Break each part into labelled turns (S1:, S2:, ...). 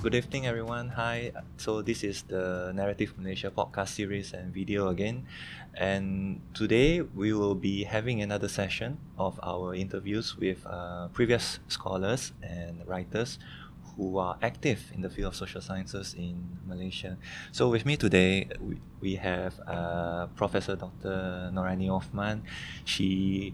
S1: Good evening, everyone. Hi. So this is the Narrative Malaysia podcast series and video again, and today we will be having another session of our interviews with uh, previous scholars and writers who are active in the field of social sciences in Malaysia. So with me today, we, we have uh, Professor Dr. Norani Othman. She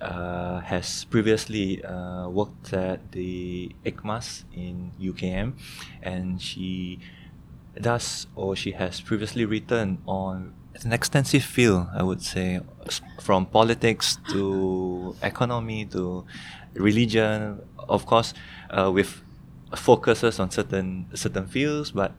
S1: uh, has previously uh, worked at the IKMAS in UKM, and she does or she has previously written on an extensive field, I would say, from politics to economy to religion. Of course, uh, with focuses on certain certain fields, but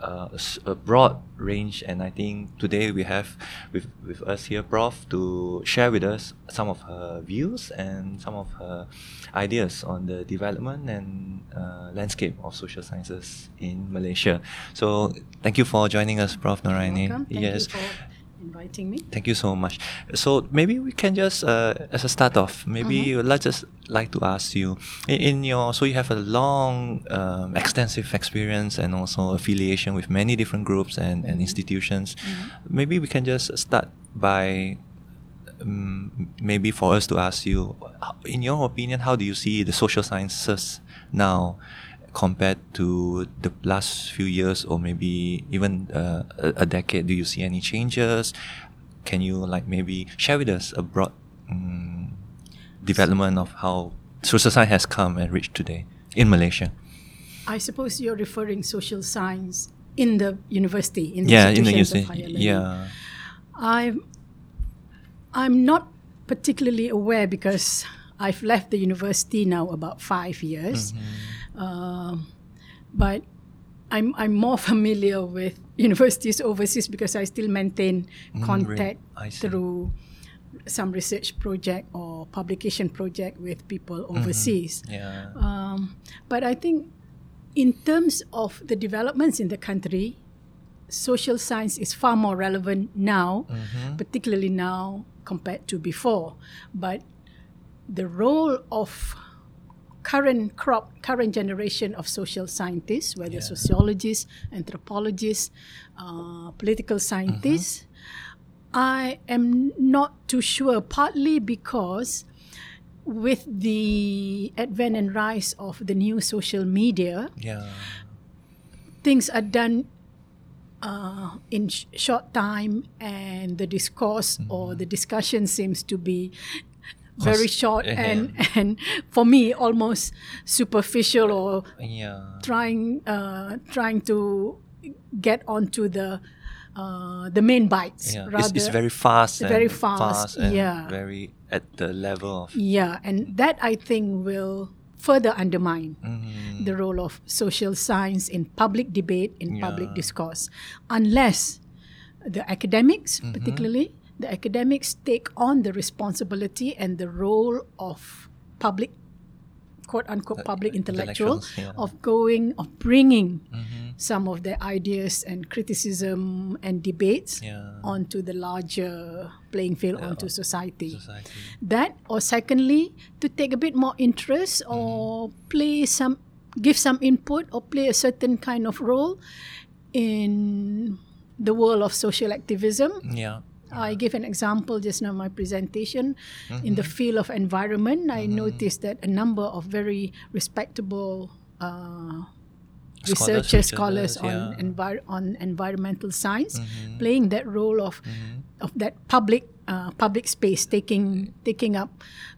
S1: uh, a broad range. And I think today we have with, with us here, Prof, to share with us some of her views and some of her ideas on the development and uh, landscape of social sciences in Malaysia. So thank you for joining us, Prof.
S2: Thank yes. Inviting me.
S1: Thank you so much. So maybe we can just, uh, as a start off, maybe mm-hmm. let's just like to ask you in, in, your so you have a long, um, extensive experience and also affiliation with many different groups and, and institutions. Mm-hmm. Maybe we can just start by um, maybe for us to ask you, in your opinion, how do you see the social sciences now? Compared to the last few years or maybe even uh, a, a, decade? Do you see any changes? Can you like maybe share with us a broad um, development of how social science has come and reached today in Malaysia?
S2: I suppose you're referring social science in the university,
S1: in the yeah, in the university. Yeah,
S2: I'm I'm not particularly aware because I've left the university now about five years. Mm-hmm. Um, but I'm I'm more familiar with universities overseas because I still maintain mm, contact mm, through some research project or publication project with people mm-hmm. overseas.
S1: Mm-hmm. Yeah.
S2: Um, but I think in terms of the developments in the country, social science is far more relevant now, mm-hmm. particularly now compared to before. But the role of current crop, current generation of social scientists, whether yeah. sociologists, anthropologists, uh, political scientists. Mm-hmm. I am not too sure, partly because with the advent and rise of the new social media,
S1: yeah.
S2: things are done uh, in sh- short time, and the discourse mm-hmm. or the discussion seems to be very short yeah. and and for me almost superficial or
S1: yeah.
S2: trying uh, trying to get onto the uh, the main bites.
S1: Yeah. Rather, it's, it's very fast.
S2: very fast.
S1: fast
S2: yeah.
S1: Very at the level of.
S2: Yeah, and that I think will further undermine
S1: mm-hmm.
S2: the role of social science in public debate, in yeah. public discourse, unless the academics, mm-hmm. particularly, the academics take on the responsibility and the role of public quote unquote public intellectual yeah. of going of bringing mm-hmm. some of their ideas and criticism and debates
S1: yeah.
S2: onto the larger playing field yeah. onto society.
S1: society.
S2: that or secondly to take a bit more interest mm-hmm. or play some give some input or play a certain kind of role in the world of social activism
S1: yeah
S2: I gave an example just now in my presentation. Mm-hmm. In the field of environment, I mm-hmm. noticed that a number of very respectable uh, researchers, scholars, scholars on, envir- on environmental science, mm-hmm. playing that role of
S1: mm-hmm.
S2: of that public uh, public space, taking taking up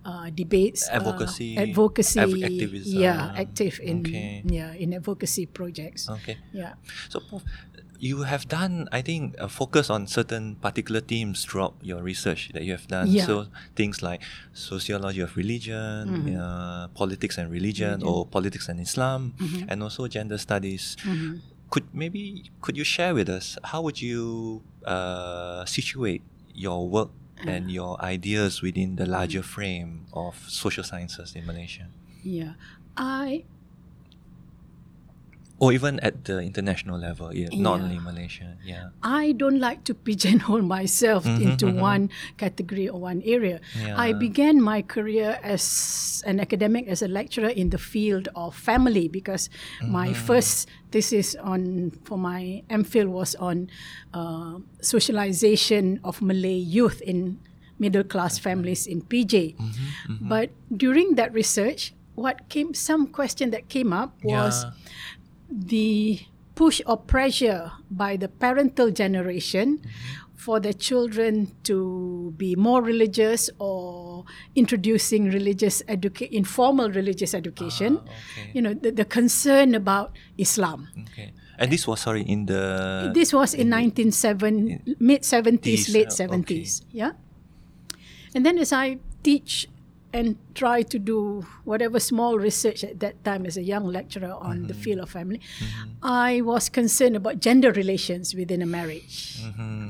S2: uh, debates,
S1: advocacy,
S2: uh, advocacy,
S1: av- activism.
S2: yeah, active in okay. yeah in advocacy projects.
S1: Okay,
S2: yeah.
S1: So you have done, I think, a focus on certain particular themes throughout your research that you have done.
S2: Yeah.
S1: So things like sociology of religion, mm-hmm. uh, politics and religion, or politics and Islam,
S2: mm-hmm.
S1: and also gender studies.
S2: Mm-hmm.
S1: Could maybe could you share with us how would you uh, situate your work and your ideas within the larger frame of social sciences in Malaysia?
S2: Yeah, I
S1: or even at the international level, yeah, not only Malaysia. Yeah.
S2: I don't like to pigeonhole myself mm-hmm, into mm-hmm. one category or one area. I began my career as an academic, as a lecturer in the field of family because my mm-hmm. first thesis on for my MPhil was on uh, socialization of Malay youth in middle class families in PJ. But during that research, what came some question that came up was
S1: Yeah.
S2: The push or pressure by the parental generation for the children to be more religious or introducing religious educa- informal religious education.
S1: Ah, okay.
S2: you know the, the concern about islam.
S1: Okay. And this was sorry in the
S2: this was in 1970 mid 70s
S1: These,
S2: late
S1: uh,
S2: 70s yeah. And then as i teach and try to do whatever small research at that time as a young lecturer on the
S1: Mm-hmm.
S2: field of family i was concerned about gender relations within a marriage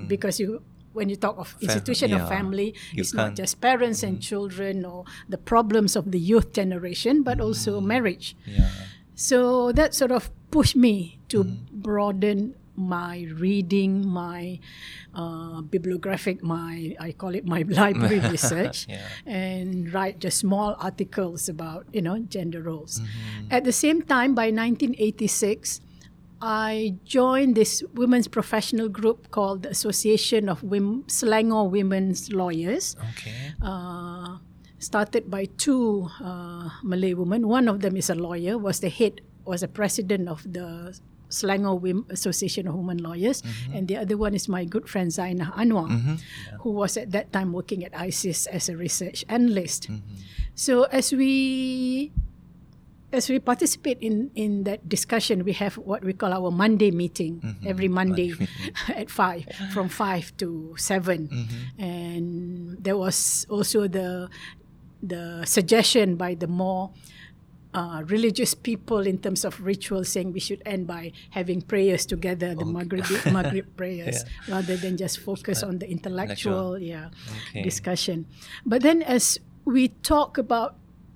S2: because you when you talk of institution of
S1: Mm-hmm. yeah.
S2: family
S1: You
S2: it's not
S1: can't- Mm-hmm.
S2: just parents and children or the problems of the youth generation but also
S1: Mm-hmm.
S2: marriage
S1: yeah.
S2: so that sort of pushed me to
S1: Mm-hmm.
S2: broaden my reading, my uh, bibliographic, my I call it my library research,
S1: Yeah.
S2: and write just small articles about you know gender roles.
S1: Mm-hmm.
S2: At the same time, by 1986. I joined this women's professional group called the Association of Wim- Selangor Women's Lawyers
S1: Okay.
S2: uh, started by two uh, Malay women. One of them is a lawyer, was the head, was the president of the Selangor Association of Women Lawyers, and the other one is my good friend Zainah Anwar, who was at that time working at ISIS as a research analyst. So as we as we participate in in that discussion, we have what we call our Monday meeting every Monday at five, from five to 7 and there was also the the suggestion by the more uh, religious people in terms of ritual saying we should end by having prayers together, the Maghrib, Maghrib prayers, rather than just focus on the intellectual yeah,
S1: Okay.
S2: discussion. But then as we talk about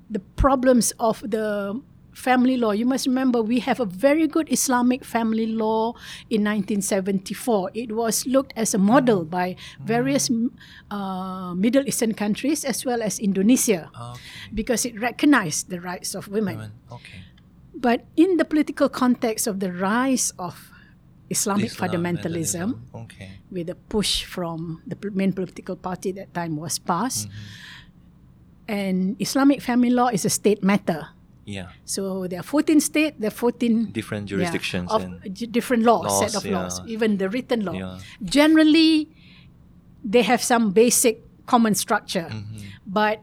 S2: the problems of the family law, you must remember we have a very good Islamic family law in 1974. It was looked as a model by various uh, Middle Eastern countries as well as Indonesia
S1: Okay.
S2: because it recognized the rights of women.
S1: Women. Okay.
S2: But in the political context of the rise of Islamic
S1: Islam,
S2: fundamentalism,
S1: Okay.
S2: with a push from the main political party at that time was passed, and Islamic family law is a state matter.
S1: Yeah.
S2: So there are 14 states, there are 14
S1: Different
S2: yeah,
S1: jurisdictions
S2: of
S1: and
S2: j- different laws, set
S1: laws,
S2: of laws, even the written law.
S1: Yeah.
S2: Generally, they have some basic common structure,
S1: Mm-hmm.
S2: but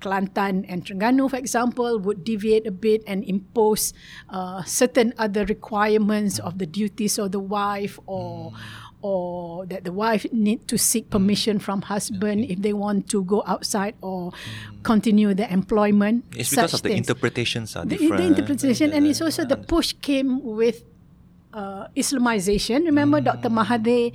S2: Kelantan and Terengganu, for example, would deviate a bit and impose uh, certain other requirements of the duties of the wife or
S1: Mm.
S2: Or that the wife need to seek permission from husband if they want to go outside or continue their employment.
S1: Mm. it's because of the
S2: things
S1: interpretations are
S2: the,
S1: different.
S2: the interpretation, and it's also the push came with uh, Islamization. Remember, Dr. Mahathir.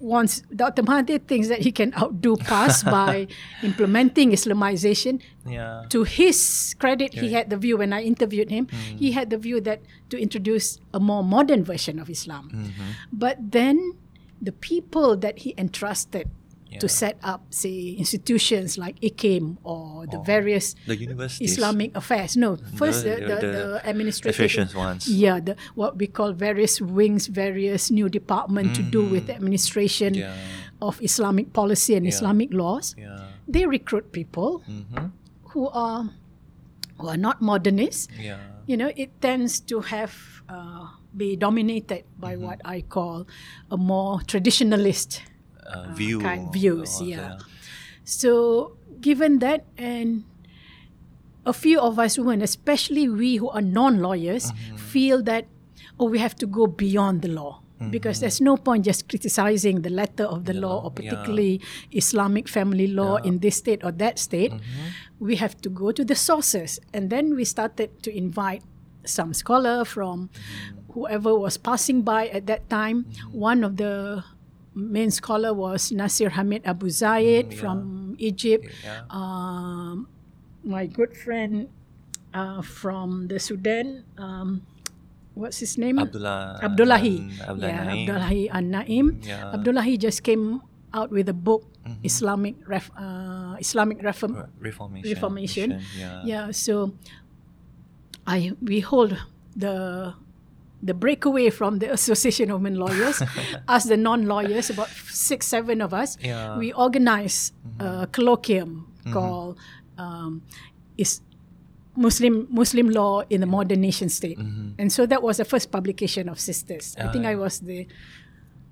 S2: Once Dr. Mahathir thinks that he can outdo PAS by implementing Islamization.
S1: yeah.
S2: To his credit, he had the view when I interviewed him, he had the view that to introduce a more modern version of Islam. But then the people that he entrusted to set up, say, institutions like IKIM or the
S1: Oh,
S2: various
S1: the universities.
S2: Islamic affairs. No, first the,
S1: The-
S2: the,
S1: the
S2: the, administrative
S1: ones.
S2: Yeah, the what we call various wings, various new department to do with the administration
S1: Yeah.
S2: of Islamic policy and
S1: Yeah.
S2: Islamic laws.
S1: Yeah.
S2: They recruit people
S1: Mm-hmm.
S2: who are who are not modernists.
S1: Yeah.
S2: You know, it tends to have uh, be dominated by
S1: Mm-hmm.
S2: what I call a more traditionalist
S1: Uh, view.
S2: kind views, yeah.
S1: the-
S2: So, given that, and a few of us women, especially we who are non lawyers,
S1: Mm-hmm.
S2: feel that, oh, we have to go beyond the law. Because there's no point just criticizing the letter of the,
S1: The
S2: law, or
S1: yeah.
S2: particularly Islamic family law
S1: Yeah.
S2: in this state or that state.
S1: Mm-hmm.
S2: We have to go to the sources. And then we started to invite some scholar from
S1: Mm-hmm.
S2: whoever was passing by at that time. One of the main scholar was Nasir Hamid Abu Zaid
S1: Mm, yeah.
S2: from Egypt.
S1: Yeah.
S2: Um, my good friend uh, from the Sudan, um, what's his name?
S1: Abdullah
S2: Abdullahi.
S1: An- Abdullah
S2: yeah,
S1: Naim.
S2: Abdullahi An-Naim.
S1: Yeah.
S2: Abdullahi just came out with a book,
S1: Mm-hmm.
S2: Islamic ref, uh, Islamic reform,
S1: Re- Reformation.
S2: Reformation.
S1: Yeah.
S2: yeah. So I we hold the the breakaway from the Association of Women Lawyers, us the non-lawyers, about six, seven of us,
S1: Yeah.
S2: we organized
S1: Mm-hmm.
S2: a colloquium called um, "Is Muslim Muslim Law in the Modern Nation State," and so that was the first publication of Sisters. I think I was the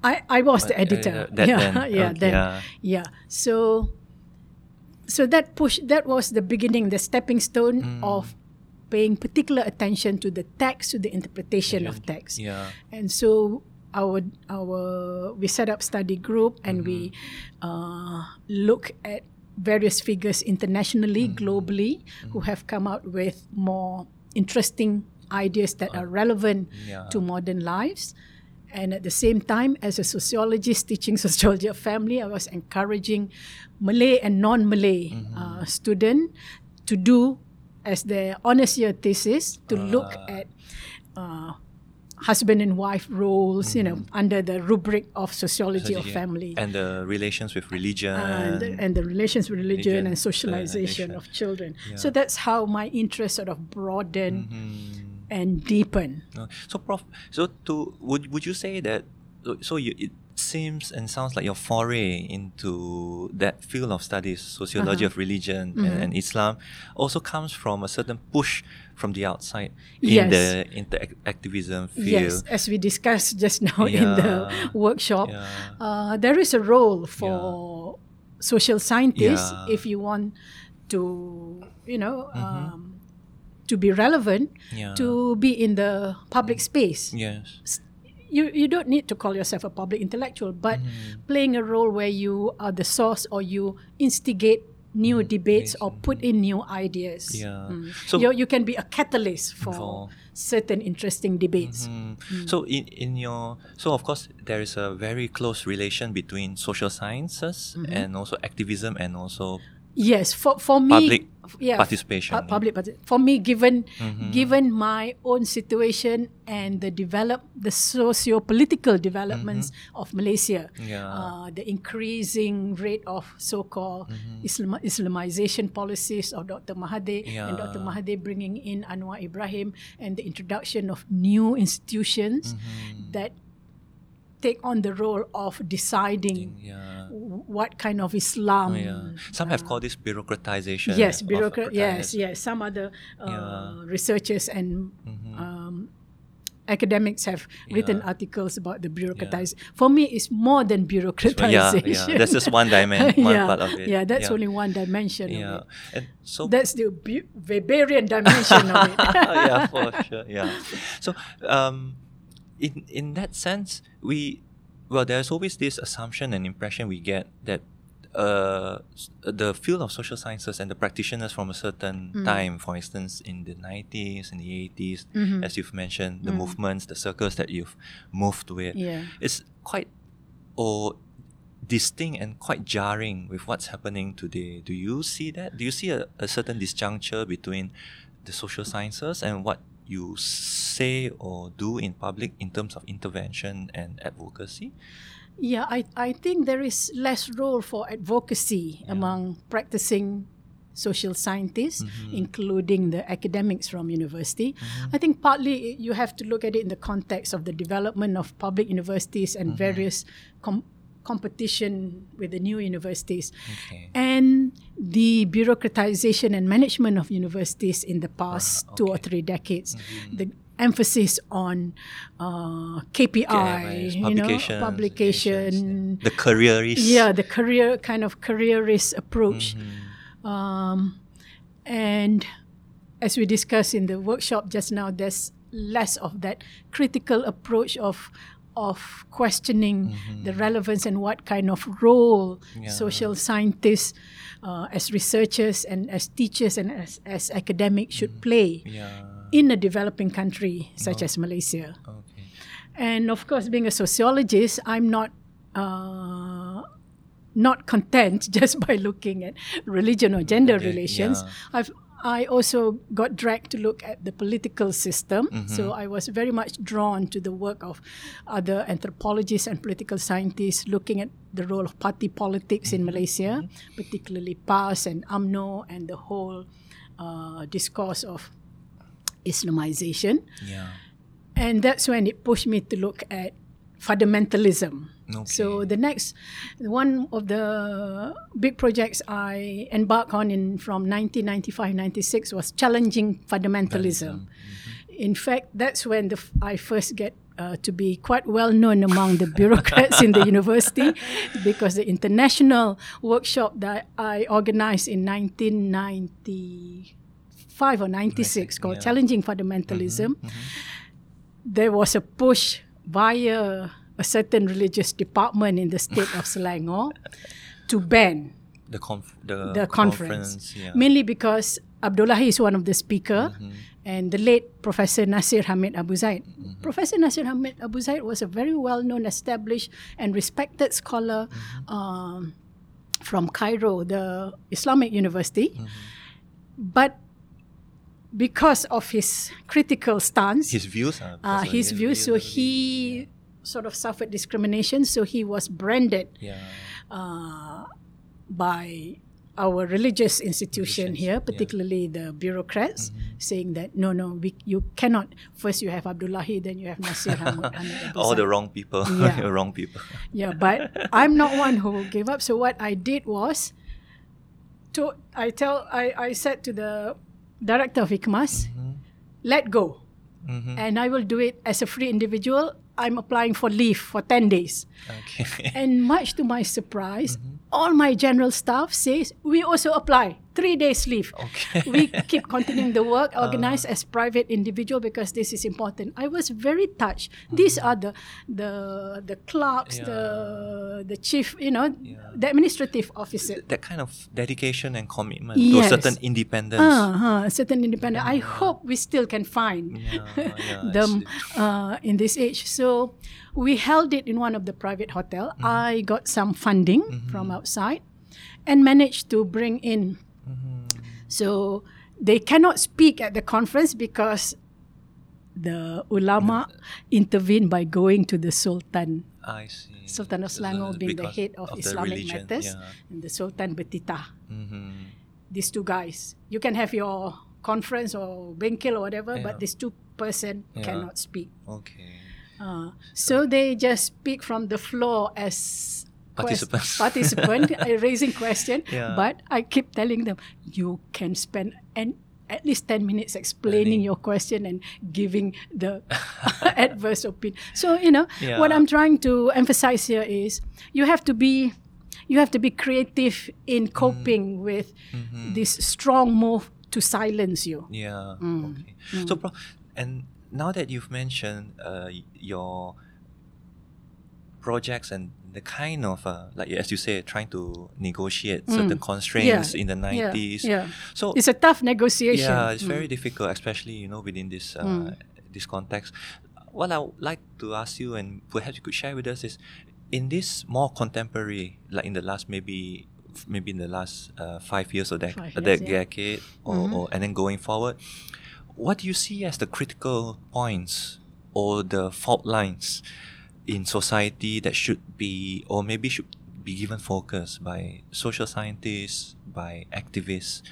S2: I, I was the
S1: Uh,
S2: editor.
S1: uh,
S2: yeah,
S1: then.
S2: yeah,
S1: Okay,
S2: then.
S1: yeah.
S2: Yeah. So so that push that was the beginning, the stepping stone
S1: Mm.
S2: of paying particular attention to the text, to the interpretation of text.
S1: Yeah.
S2: And so our our we set up study group and we mm-hmm. uh, look at various figures internationally, mm-hmm. globally, who mm-hmm. have come out with more interesting ideas that are uh, relevant
S1: Yeah.
S2: to modern lives. And at the same time, as a sociologist teaching sociology of family, I was encouraging Malay and non-Malay uh, student to do as their honors year thesis to look at uh, husband and wife roles, you know, under the rubric of sociology of family.
S1: And the relations with religion.
S2: and, and the relations with religion,
S1: religion,
S2: and socialization of children.
S1: Yeah.
S2: So that's how my interest sort of broadened
S1: Mhm.
S2: and deepened.
S1: So, Prof, so to would would you say that? so- So you it seems and sounds like your foray into that field of studies, sociology
S2: Uh-huh.
S1: of religion
S2: Mm-hmm.
S1: and, and Islam, also comes from a certain push from the outside
S2: Yes.
S1: in the inter-activism field.
S2: Yes, as we discussed just now in the workshop,
S1: Yeah.
S2: uh, there is a role for social scientists
S1: Yeah.
S2: if you want to, you know, um, to be relevant,
S1: Mm-hmm. Yeah.
S2: to be in the public space.
S1: Yes.
S2: You, you don't need to call yourself a public intellectual, but
S1: Mm-hmm.
S2: playing a role where you are the source or you instigate new debates or put in new ideas.
S1: Mm-hmm. Yeah.
S2: Mm.
S1: So-
S2: you, you can be a catalyst for
S1: For-
S2: certain interesting debates.
S1: Mm. So in in your so of course there is a very close relation between social sciences
S2: Mm-hmm.
S1: and also activism and also
S2: Yes, for for me,
S1: Public
S2: yeah,
S1: participation,
S2: pu-
S1: yeah.
S2: public parti- For me, given
S1: Mhm.
S2: given my own situation and the develop the socio-political developments of Malaysia,
S1: Mm-hmm. Yeah.
S2: uh, the increasing rate of so-called
S1: Mm-hmm.
S2: Islam, Islamization policies of Dr. Mahathir and Dr.
S1: Yeah.
S2: Mahathir bringing in Anwar Ibrahim and the introduction of new institutions
S1: Mm-hmm.
S2: that take on the role of deciding
S1: yeah.
S2: what kind of Islam.
S1: Oh, yeah. Some have called this bureaucratization.
S2: Yes, bureaucrat. Yes, yes. Some other uh,
S1: Yeah. Mm-hmm.
S2: researchers and um, academics have written articles about the bureaucratization. For me, it's more than bureaucratization.
S1: yeah. That's just one dimension, one
S2: yeah,
S1: part of it.
S2: Yeah, that's only one dimension
S1: Yeah.
S2: of it.
S1: And so
S2: That's the bu- Weberian dimension of it.
S1: yeah, for sure. Yeah. So, um, in in that sense, we well, there's always this assumption and impression we get that uh, the field of social sciences and the practitioners from a certain
S2: Mm.
S1: time, for instance, in the 90s, in the 80s,
S2: Mm-hmm.
S1: as you've mentioned, the movements, the circles that you've moved with,
S2: Yeah.
S1: it's quite or distinct and quite jarring with what's happening today. Do you see that? Do you see a, a certain disjuncture between the social sciences and what you say or do in public in terms of intervention and advocacy?
S2: Yeah, I, I think there is less role for advocacy among practicing social scientists,
S1: Mm-hmm.
S2: including the academics from university. I think partly you have to look at it in the context of the development of public universities and
S1: Mm-hmm.
S2: various com- competition with the new universities.
S1: Okay.
S2: And the bureaucratization and management of universities in the past two or three decades, the emphasis on uh, KPI, you know, publication,
S1: The careerist.
S2: yeah, the career kind of careerist approach. Um, and as we discussed in the workshop just now, there's less of that critical approach of of questioning the relevance and what kind of role
S1: Yeah.
S2: social scientists, uh, as researchers and as teachers and as, as academics should play
S1: Yeah.
S2: in a developing country such as Malaysia.
S1: Okay.
S2: And of course, being a sociologist, I'm not uh, not content just by looking at religion or gender relations. I've I also got dragged to look at the political system. So I was very much drawn to the work of other anthropologists and political scientists looking at the role of party politics in Malaysia, particularly PAS and UMNO and the whole uh, discourse of Islamization.
S1: Yeah.
S2: And that's when it pushed me to look at fundamentalism. So the next one of the big projects I embarked on in from 1995-96 was challenging fundamentalism. Mm-hmm. In fact, that's when the, f- I first get uh, to be quite well known among the bureaucrats in the university because the international workshop that I organized in 1995 or 96 called
S1: yeah.
S2: Challenging Fundamentalism, mm-hmm, mm-hmm. there was a push via a certain religious department in the state of Selangor to ban
S1: The conf- the,
S2: the conference,
S1: yeah.
S2: mainly because Abdullahi is one of the speaker
S1: Mm-hmm.
S2: and the late Professor Nasir Hamid Abu Zaid.
S1: Mm-hmm.
S2: Professor Nasir Hamid Abu Zaid was a very well-known, established and respected scholar
S1: Mm-hmm.
S2: um, from Cairo, the Islamic University.
S1: Mm-hmm.
S2: But because of his critical stance,
S1: his views are
S2: uh,
S1: also
S2: his
S1: really-
S2: views, so he sort of suffered discrimination. So he was branded
S1: yeah
S2: uh, by our religious institution here,
S1: yeah.
S2: particularly the bureaucrats,
S1: Mm-hmm.
S2: saying that no, no, we, you cannot. First, you have Abdullahi, then you have Nasir Hamid.
S1: All the wrong people
S2: Yeah.
S1: wrong people
S2: Yeah, but I'm not one who gave up. So what I did was, to I tell I I said to the director of IKMAS, let go,
S1: Mhm.
S2: and I will do it as a free individual. I'm applying for leave for ten days.
S1: okay
S2: And much to my surprise,
S1: Mm-hmm.
S2: all my general staff says we also apply three days leave.
S1: Okay. Uh.
S2: we keep continuing the work organized as private individual because this is important. I was very touched. These are the the the clerks, the the chief, you know,
S1: Yeah.
S2: the administrative officer.
S1: that kind of dedication and commitment
S2: Yes.
S1: to certain independence
S2: Uh-huh, certain independent. I hope we still can find
S1: Yeah, yeah,
S2: them uh, in this age. So we held it in one of the private hotel.
S1: Mm-hmm.
S2: I got some funding from outside and managed to bring in.
S1: Mm-hmm.
S2: So they cannot speak at the conference because the ulama intervened by going to the sultan.
S1: I see
S2: Sultan of
S1: So
S2: Selangor being the head of,
S1: the
S2: Islamic
S1: religion,
S2: matters,
S1: yeah.
S2: and the Sultan Betita.
S1: Mhm.
S2: these two guys. You can have your conference or bengkel or whatever,
S1: Yeah.
S2: but these two person
S1: Yeah.
S2: cannot speak.
S1: okay
S2: Uh, so they just speak from the floor as quest-
S1: Participants.
S2: participant raising question.
S1: Yeah.
S2: But I keep telling them you can spend an at least 10 minutes explaining your question and giving the adverse opinion. So, you know, what I'm trying to emphasize here is you have to be you have to be creative in
S1: Mm.
S2: coping with
S1: Mm-hmm.
S2: this strong move to silence you.
S1: Yeah.
S2: Mm.
S1: Okay. So, pro- and now that you've mentioned uh, your projects and the kind of uh, like as you say, trying to negotiate certain constraints in the
S2: Mm. Yeah,
S1: nineties.
S2: yeah.
S1: So
S2: It's a tough negotiation.
S1: yeah, it's
S2: Mm.
S1: very difficult, especially you know within this uh, this context. What I would like to ask you, and perhaps you could share with us, is in this more contemporary, like in the last maybe maybe in the last uh, five years or dec-
S2: Five years, yeah.
S1: decade, or, or and then going forward, what do you see as the critical points or the fault lines in society that should be, or maybe should be given focus by social scientists, by activists,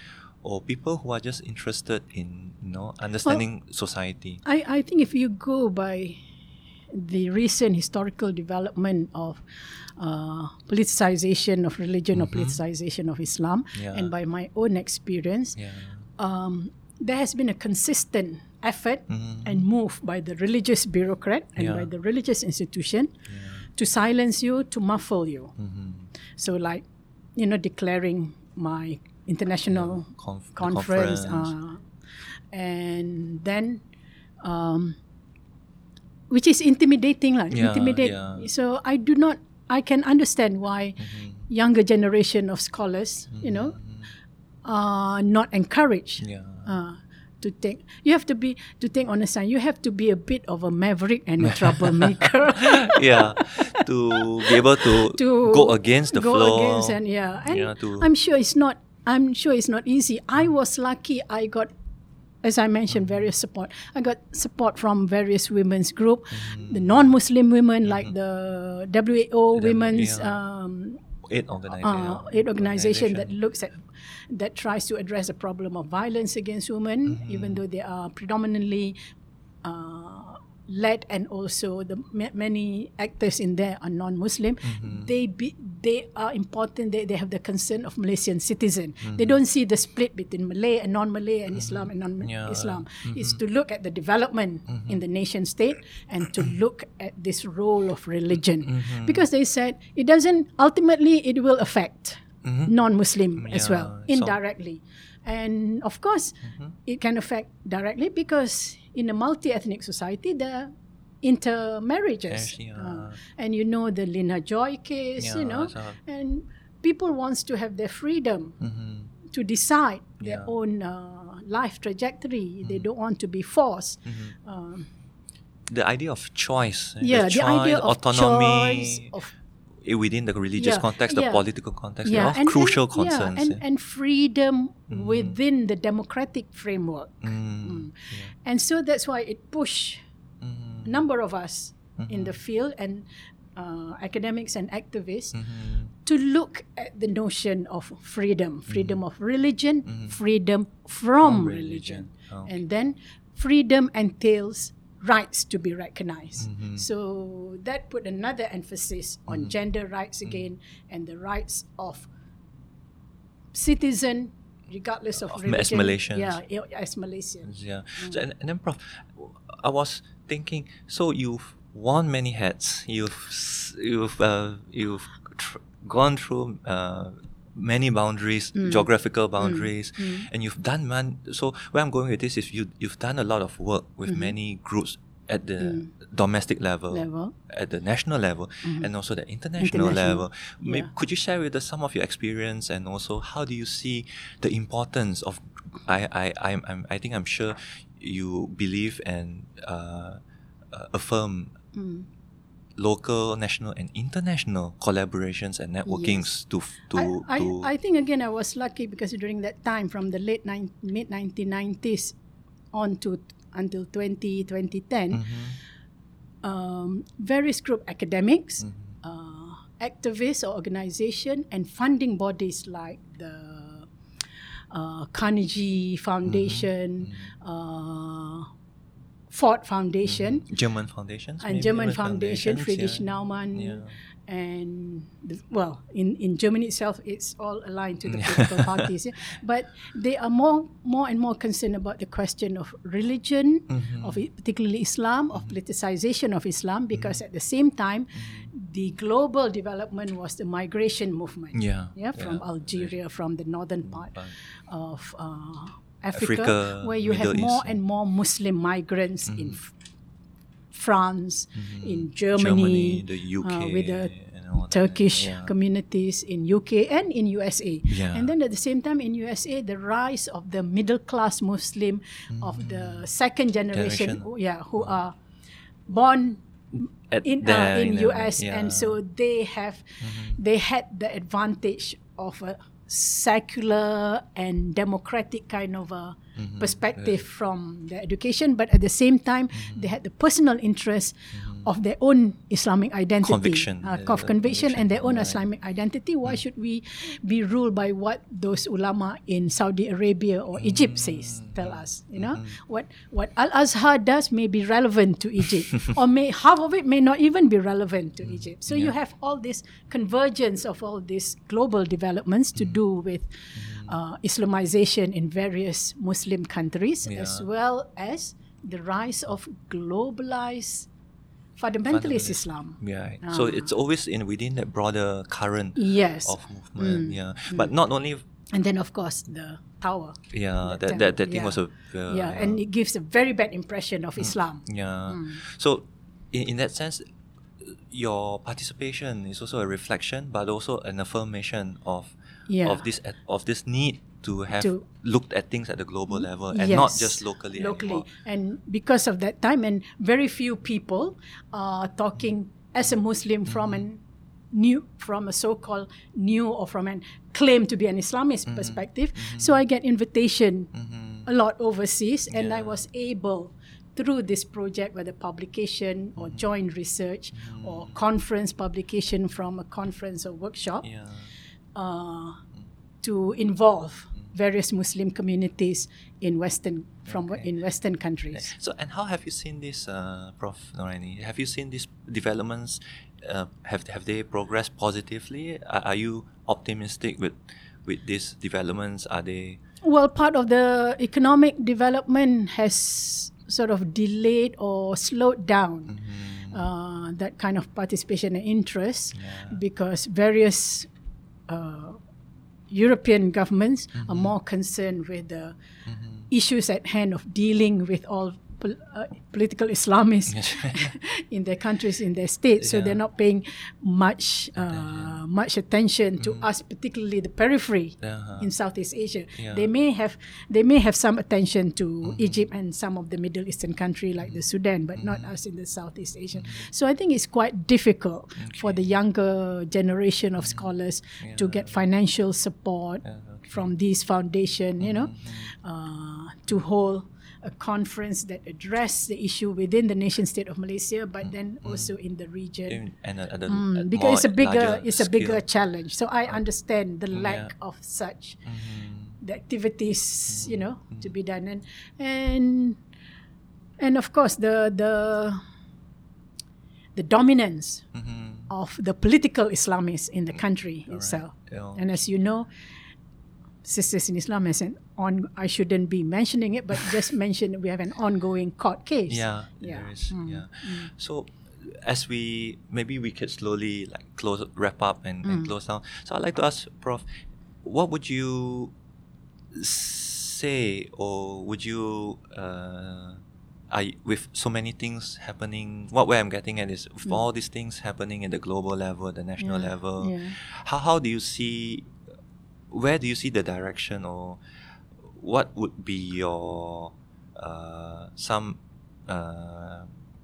S1: or people who are just interested in you know understanding society.
S2: I, I think if you go by the recent historical development of uh, politicization of religion or politicization of Islam,
S1: Mm-hmm. Yeah.
S2: and by my own experience,
S1: Yeah.
S2: um, there has been a consistent effort
S1: Mhm.
S2: and move by the religious bureaucrat and
S1: Yeah.
S2: by the religious institution
S1: Yeah.
S2: to silence you, to muffle you.
S1: Mhm.
S2: So, like, you know, declaring my international
S1: Conf-
S2: conference,
S1: conference.
S2: Uh, and then um, which is intimidating lah
S1: Yeah,
S2: intimidate so i do not i can understand why
S1: Mhm.
S2: younger generation of scholars you know are not encouraged
S1: Yeah.
S2: uh, to take you have to be to take on a sign you have to be a bit of a maverick and a troublemaker
S1: yeah. To be able to,
S2: to
S1: go against the
S2: go
S1: flow.
S2: against and yeah and
S1: Yeah,
S2: i'm sure it's not I'm sure it's not easy. I was lucky. I got, as I mentioned, various support. I got support from various women's group, the non-Muslim women like the WAO Women's.
S1: yeah.
S2: Um,
S1: Aid organization.
S2: uh, aid organization that looks at that tries to address the problem of violence against women, even though they are predominantly uh, led and also the ma- many actors in there are non-Muslim. They be, they are important. They, they have the concern of Malaysian citizen. They don't see the split between Malay and non-Malay and Islam and
S1: Yeah.
S2: non-Islam. It's to look at the development in the nation state and to look at this role of religion. Because they said it doesn't ultimately it will affect non-Muslim as well
S1: Yeah, so-
S2: indirectly. And of course it can affect directly because in a multi-ethnic society there intermarriages
S1: Yes, yeah.
S2: Uh, and you know the Lina Joy case you know
S1: so-
S2: and people wants to have their freedom
S1: Mhm.
S2: to decide their
S1: Yeah.
S2: own uh, life trajectory. They don't want to be forced.
S1: Mm-hmm.
S2: Um,
S1: The idea of choice. eh,
S2: yeah, the, idea of
S1: autonomy
S2: choice, of
S1: within the religious
S2: Yeah,
S1: context, the
S2: yeah.
S1: political context,
S2: yeah,
S1: yeah, of
S2: and,
S1: crucial
S2: and,
S1: concerns.
S2: yeah, and, and freedom within the democratic framework.
S1: Mm,
S2: And so that's why it pushed
S1: mm,
S2: a number of us in
S1: Mm-hmm.
S2: the field and uh, academics and activists
S1: mhm.
S2: to look at the notion of freedom, freedom of religion, freedom from,
S1: Mm-hmm. From
S2: religion.
S1: religion.
S2: And then freedom entails rights to be recognized.
S1: Mm-hmm.
S2: So that put another emphasis on gender rights
S1: Mm-hmm.
S2: again and the rights of citizen regardless of,
S1: Of-
S2: religion.
S1: as Malaysians.
S2: Yeah, yeah, as Malaysians.
S1: Yeah.
S2: Mm.
S1: So, and, and then, Prof, I was thinking. So you've worn many hats. You've you've uh, you've tr- gone through uh, many boundaries,
S2: Mm.
S1: geographical boundaries, and you've done man. So where I'm going with this is you you've done a lot of work with many groups at the domestic level,
S2: Mm-hmm. Level.
S1: at the national level, and also the international,
S2: International,
S1: level. May-
S2: yeah.
S1: Could you share with us some of your experience and also how do you see the importance of? I I I'm, I'm I think I'm sure you believe and uh, uh, affirm
S2: Mm.
S1: Local, national, and international collaborations and networkings to f- to
S2: I,
S1: to
S2: I, I think again I was lucky because during that time from the late nine, mid 1990s on to until 20 2010
S1: Mm-hmm.
S2: um, various group academics
S1: Mm-hmm.
S2: uh, activists or organization and funding bodies like the uh, Carnegie Foundation
S1: Mm-hmm.
S2: uh, Ford Foundation mm-hmm.
S1: German foundations
S2: and? German Foundation, Friedrich
S1: yeah.
S2: Naumann,
S1: Yeah.
S2: and the, well, in, in Germany itself, it's all aligned to the political parties. Yeah? But they are more more and more concerned about the question of religion,
S1: Mm-hmm.
S2: of it, particularly Islam, of mm-hmm. politicization of Islam, mm-hmm. because at the same time, the global development was the migration movement.
S1: Yeah,
S2: yeah, from. Algeria, from the northern part
S1: Part.
S2: of uh, Africa,
S1: Africa,
S2: where you have more
S1: East,
S2: and more Muslim migrants in F- France, in
S1: Germany,
S2: Germany,
S1: the UK,
S2: uh, with the Turkish
S1: yeah.
S2: communities in UK and in USA.
S1: Yeah.
S2: And then at the same time in USA, the rise of the middle class Muslim of the second generation,
S1: Generation.
S2: who- yeah, who are born
S1: At
S2: in uh, in
S1: the-
S2: US,
S1: yeah. Mm-hmm.
S2: and so they have they had the advantage of a secular and democratic kind of a
S1: Mm-hmm.
S2: perspective from the education, but at the same time
S1: Mm-hmm.
S2: they had the personal interest of their own Islamic identity,
S1: Conviction.
S2: Ah,
S1: uh,
S2: of
S1: the
S2: conviction, and their own
S1: right.
S2: Islamic identity. Why hmm. should we be ruled by what those ulama in Saudi Arabia or hmm. Egypt says? Tell us, you know, hmm. what what Al Azhar does may be relevant to Egypt, or may half of it may not even be relevant to Egypt. So you have all this convergence of all these global developments to do with uh, Islamization in various Muslim countries, as well as the rise of globalized fundamentalist. Islam.
S1: Yeah. So it's always in within that broader current.
S2: Yes.
S1: of movement. Yeah. But not only
S2: And then, of course, the tower.
S1: yeah,
S2: That
S1: that that, thing
S2: yeah.
S1: was a uh,
S2: yeah, and it gives a very bad impression of Islam.
S1: Yeah.
S2: Mm.
S1: So, in, in that sense, your participation is also a reflection, but also an affirmation of
S2: Yeah.
S1: of this of this need to have
S2: To-
S1: looked at things at the global level and not just locally.
S2: Locally,
S1: anymore.
S2: and because of that time, and very few people are talking as a Muslim from an new from a so-called new or from an claim to be an Islamist
S1: Mm-hmm.
S2: perspective. So I get invitation a lot overseas, and I was able through this project, whether publication or
S1: Mm-hmm.
S2: joint research or conference publication from a conference or workshop,
S1: Yeah.
S2: uh, to involve various Muslim communities in Western from
S1: Okay.
S2: in Western countries.
S1: So, and how have you seen this, uh, Prof. Noraini? Have you seen these developments? Uh, have have they progressed positively? Are, are you optimistic with with these developments? Are they?
S2: Well, part of the economic development has sort of delayed or slowed down uh, that kind of participation and interest
S1: Yeah.
S2: because various uh, European governments are mm-hmm. more concerned with the mm-hmm. issues at hand of dealing with all pol- uh, political Islamists in their countries, in their states. So
S1: Yeah.
S2: they're not paying much uh, much attention to us, particularly the periphery
S1: Uh-huh.
S2: in Southeast Asia.
S1: Yeah.
S2: They may have they may have some attention to Egypt and some of the Middle Eastern country like the Sudan, but not us in the Southeast Asia. So I think it's quite difficult for the younger generation of scholars to get financial support
S1: Yeah, okay.
S2: from these foundation, you know, uh, to hold a conference that address the issue within the nation state of Malaysia, but then also in the region.
S1: In, and at the,
S2: Mm,
S1: at
S2: because it's a bigger it's a bigger
S1: scale.
S2: challenge so i understand the
S1: Yeah.
S2: lack of such
S1: Mhm.
S2: the activities you know to be done and and and of course the the the dominance
S1: Mhm.
S2: of the political islamists in the country itself
S1: Yeah.
S2: and as you know sisters in islam has an on i shouldn't be mentioning it but just mention we have an ongoing court case
S1: Yeah,
S2: Yeah.
S1: there is.
S2: Mm,
S1: Yeah. So as we maybe we could slowly like close wrap up and, and
S2: Mm.
S1: close down. So I'd like to ask Prof, what would you say or would you uh I with so many things happening what where I'm getting at is with all these things happening at the global level, the national
S2: Mm. Yeah,
S1: level,
S2: yeah.
S1: how how do you see where do you see the direction or what would be your uh, some uh,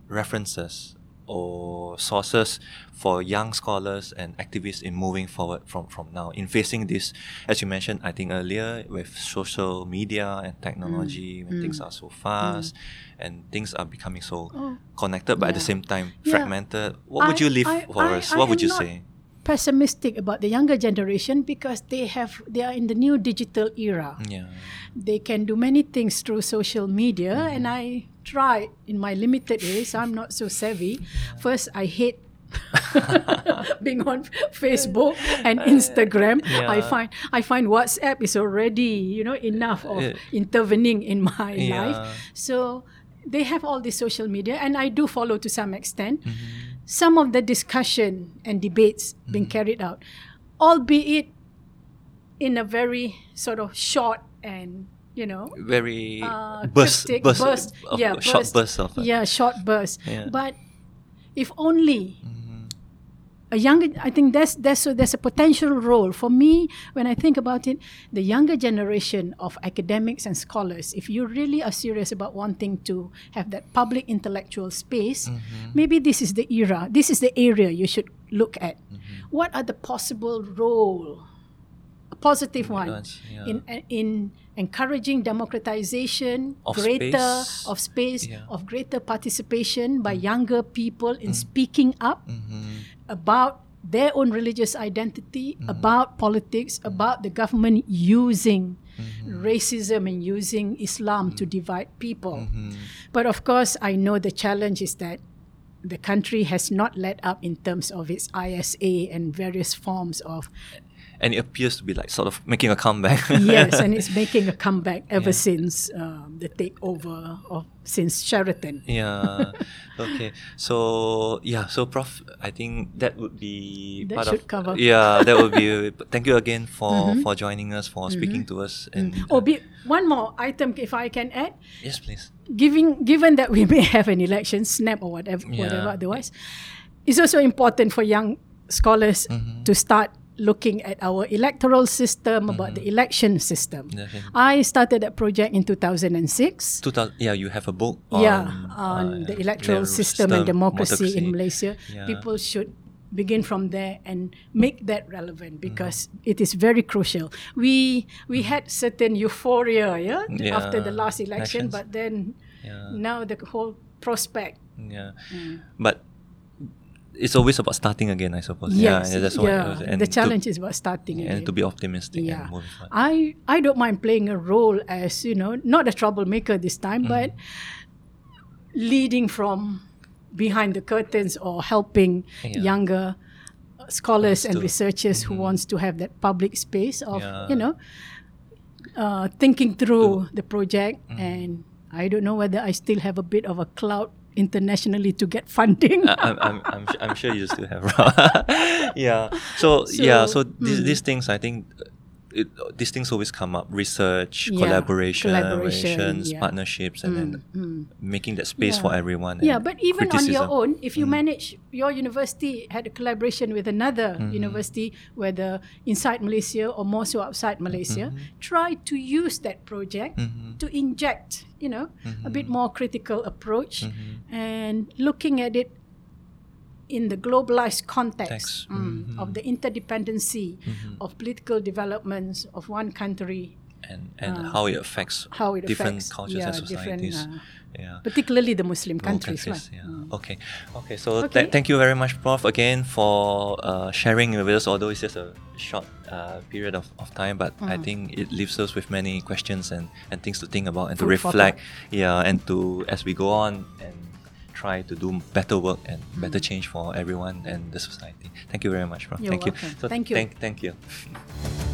S1: references or sources for young scholars and activists in moving forward from, from now in facing this as you mentioned i think earlier with social media and technology when things are so fast and things are becoming so
S2: Oh.
S1: connected but at the same time
S2: Yeah.
S1: fragmented what would
S2: I-
S1: you leave
S2: I-
S1: for
S2: I-
S1: us what would you
S2: not
S1: say
S2: pessimistic about the younger generation because they have they are in the new digital era
S1: yeah
S2: they can do many things through social media
S1: Mm-hmm.
S2: and i tried in my limited ways i'm not so savvy first i hate being on facebook and instagram i
S1: Yeah.
S2: find i find whatsapp is already you know enough of intervening in my
S1: Yeah.
S2: life so they have all this social media and i do follow to some extent
S1: Mm-hmm.
S2: Some of the discussion and debates being carried out albeit in a very sort of short and you know
S1: very
S2: uh,
S1: burst, burst,
S2: burst,
S1: of,
S2: yeah,
S1: short
S2: burst,
S1: burst of it.
S2: yeah, short burst.
S1: Yeah.
S2: But if only
S1: Mhm.
S2: A younger, I think that's that's so there's a potential role for me when I think about it. The younger generation of academics and scholars, if you really are serious about wanting to have that public intellectual space,
S1: Mm-hmm.
S2: maybe this is the era, this is the area you should look at.
S1: Mm-hmm.
S2: What are the possible role, a positive one,
S1: yeah.
S2: in in encouraging democratization,
S1: Of
S2: greater
S1: space.
S2: of space,
S1: Yeah.
S2: of greater participation by
S1: Mm.
S2: younger people in speaking up
S1: Mhm.
S2: About their own religious identity,
S1: Mm-hmm.
S2: about politics, about the government using
S1: Mm-hmm.
S2: racism and using Islam to divide people.
S1: Mhm.
S2: But of course, I know the challenge is that the country has not let up in terms of its ISA and various forms of
S1: and it appears to be like sort of making a comeback.
S2: yes, and it's making a comeback ever
S1: Yeah.
S2: since um, the takeover of since Sheraton.
S1: yeah. Okay. So yeah. So, Prof, I think that would be
S2: That
S1: part
S2: should
S1: of
S2: cover.
S1: Yeah, that would be. thank you again for
S2: Mhm.
S1: for joining us, for speaking to us, and
S2: Oh, be, one more item, if I can add.
S1: yes, please.
S2: Given given that we may have an election, snap or whatever,
S1: Yeah.
S2: whatever otherwise, it's also important for young scholars
S1: Mhm.
S2: to start looking at our electoral system, about the election system.
S1: Mm-hmm.
S2: I started that project in 2006.
S1: 2000, yeah, you have a book on,
S2: yeah, on
S1: uh,
S2: the electoral
S1: yeah,
S2: system, and democracy in. Malaysia.
S1: Yeah.
S2: People should begin from there and make that relevant because it is very crucial. We we had certain euphoria, yeah,
S1: Yeah,
S2: after the last election,
S1: elections.
S2: but then
S1: Yeah.
S2: now the whole prospect.
S1: Yeah.
S2: Mm.
S1: But it's always about starting again, I suppose.
S2: Yes,
S1: yeah, that's what.
S2: yeah. the challenge is about starting
S1: and
S2: again.
S1: to be optimistic
S2: yeah.
S1: and.
S2: I I don't mind playing a role as you know, not a troublemaker this time,
S1: Mm.
S2: but leading from behind the curtains or helping
S1: Yeah.
S2: younger scholars and
S1: to-
S2: researchers who wants to have that public space of
S1: Yeah.
S2: you know uh, thinking through the project and I don't know whether I still have a bit of a clout internationally to get funding.
S1: I- I'm, I'm, I'm, I'm sure you still have. yeah. So, yeah. So
S2: So,
S1: these,
S2: mm.
S1: these things, I think, it, these things always come up: research,
S2: Yeah,
S1: collaboration,
S2: collaboration,
S1: relations,
S2: yeah.
S1: partnerships, and then making that space
S2: Yeah.
S1: for everyone.
S2: Yeah, but even on your
S1: criticism. Mm.
S2: own, if you manage your university had a collaboration with another
S1: Mm-hmm.
S2: university, whether inside Malaysia or more so outside Malaysia,
S1: Mm-hmm.
S2: try to use that project to inject, you know, a bit
S1: Mm-hmm.
S2: more critical approach and looking at it in the globalized
S1: Context.
S2: context
S1: Mm-hmm.
S2: mm, of the interdependency of political developments of one country,
S1: and and how it affects
S2: Uh, how it
S1: different
S2: affects,
S1: cultures
S2: yeah,
S1: and societies.
S2: uh,
S1: yeah.
S2: particularly the Muslim countries.
S1: countries,
S2: lah.
S1: yeah. Okay. Okay. So
S2: Okay.
S1: th- thank you very much, Prof, again for uh, sharing with us. Although it's just a short uh, period of, of time, but I
S2: Mm.
S1: think it leaves us with many questions and, and things to think about and to
S2: Food for
S1: reflect. Yeah, and to as we go on and try to do better work and better change for everyone and the society. Thank you very much.
S2: Mm. You're
S1: thank you. So
S2: Thank you.
S1: Thank, thank you.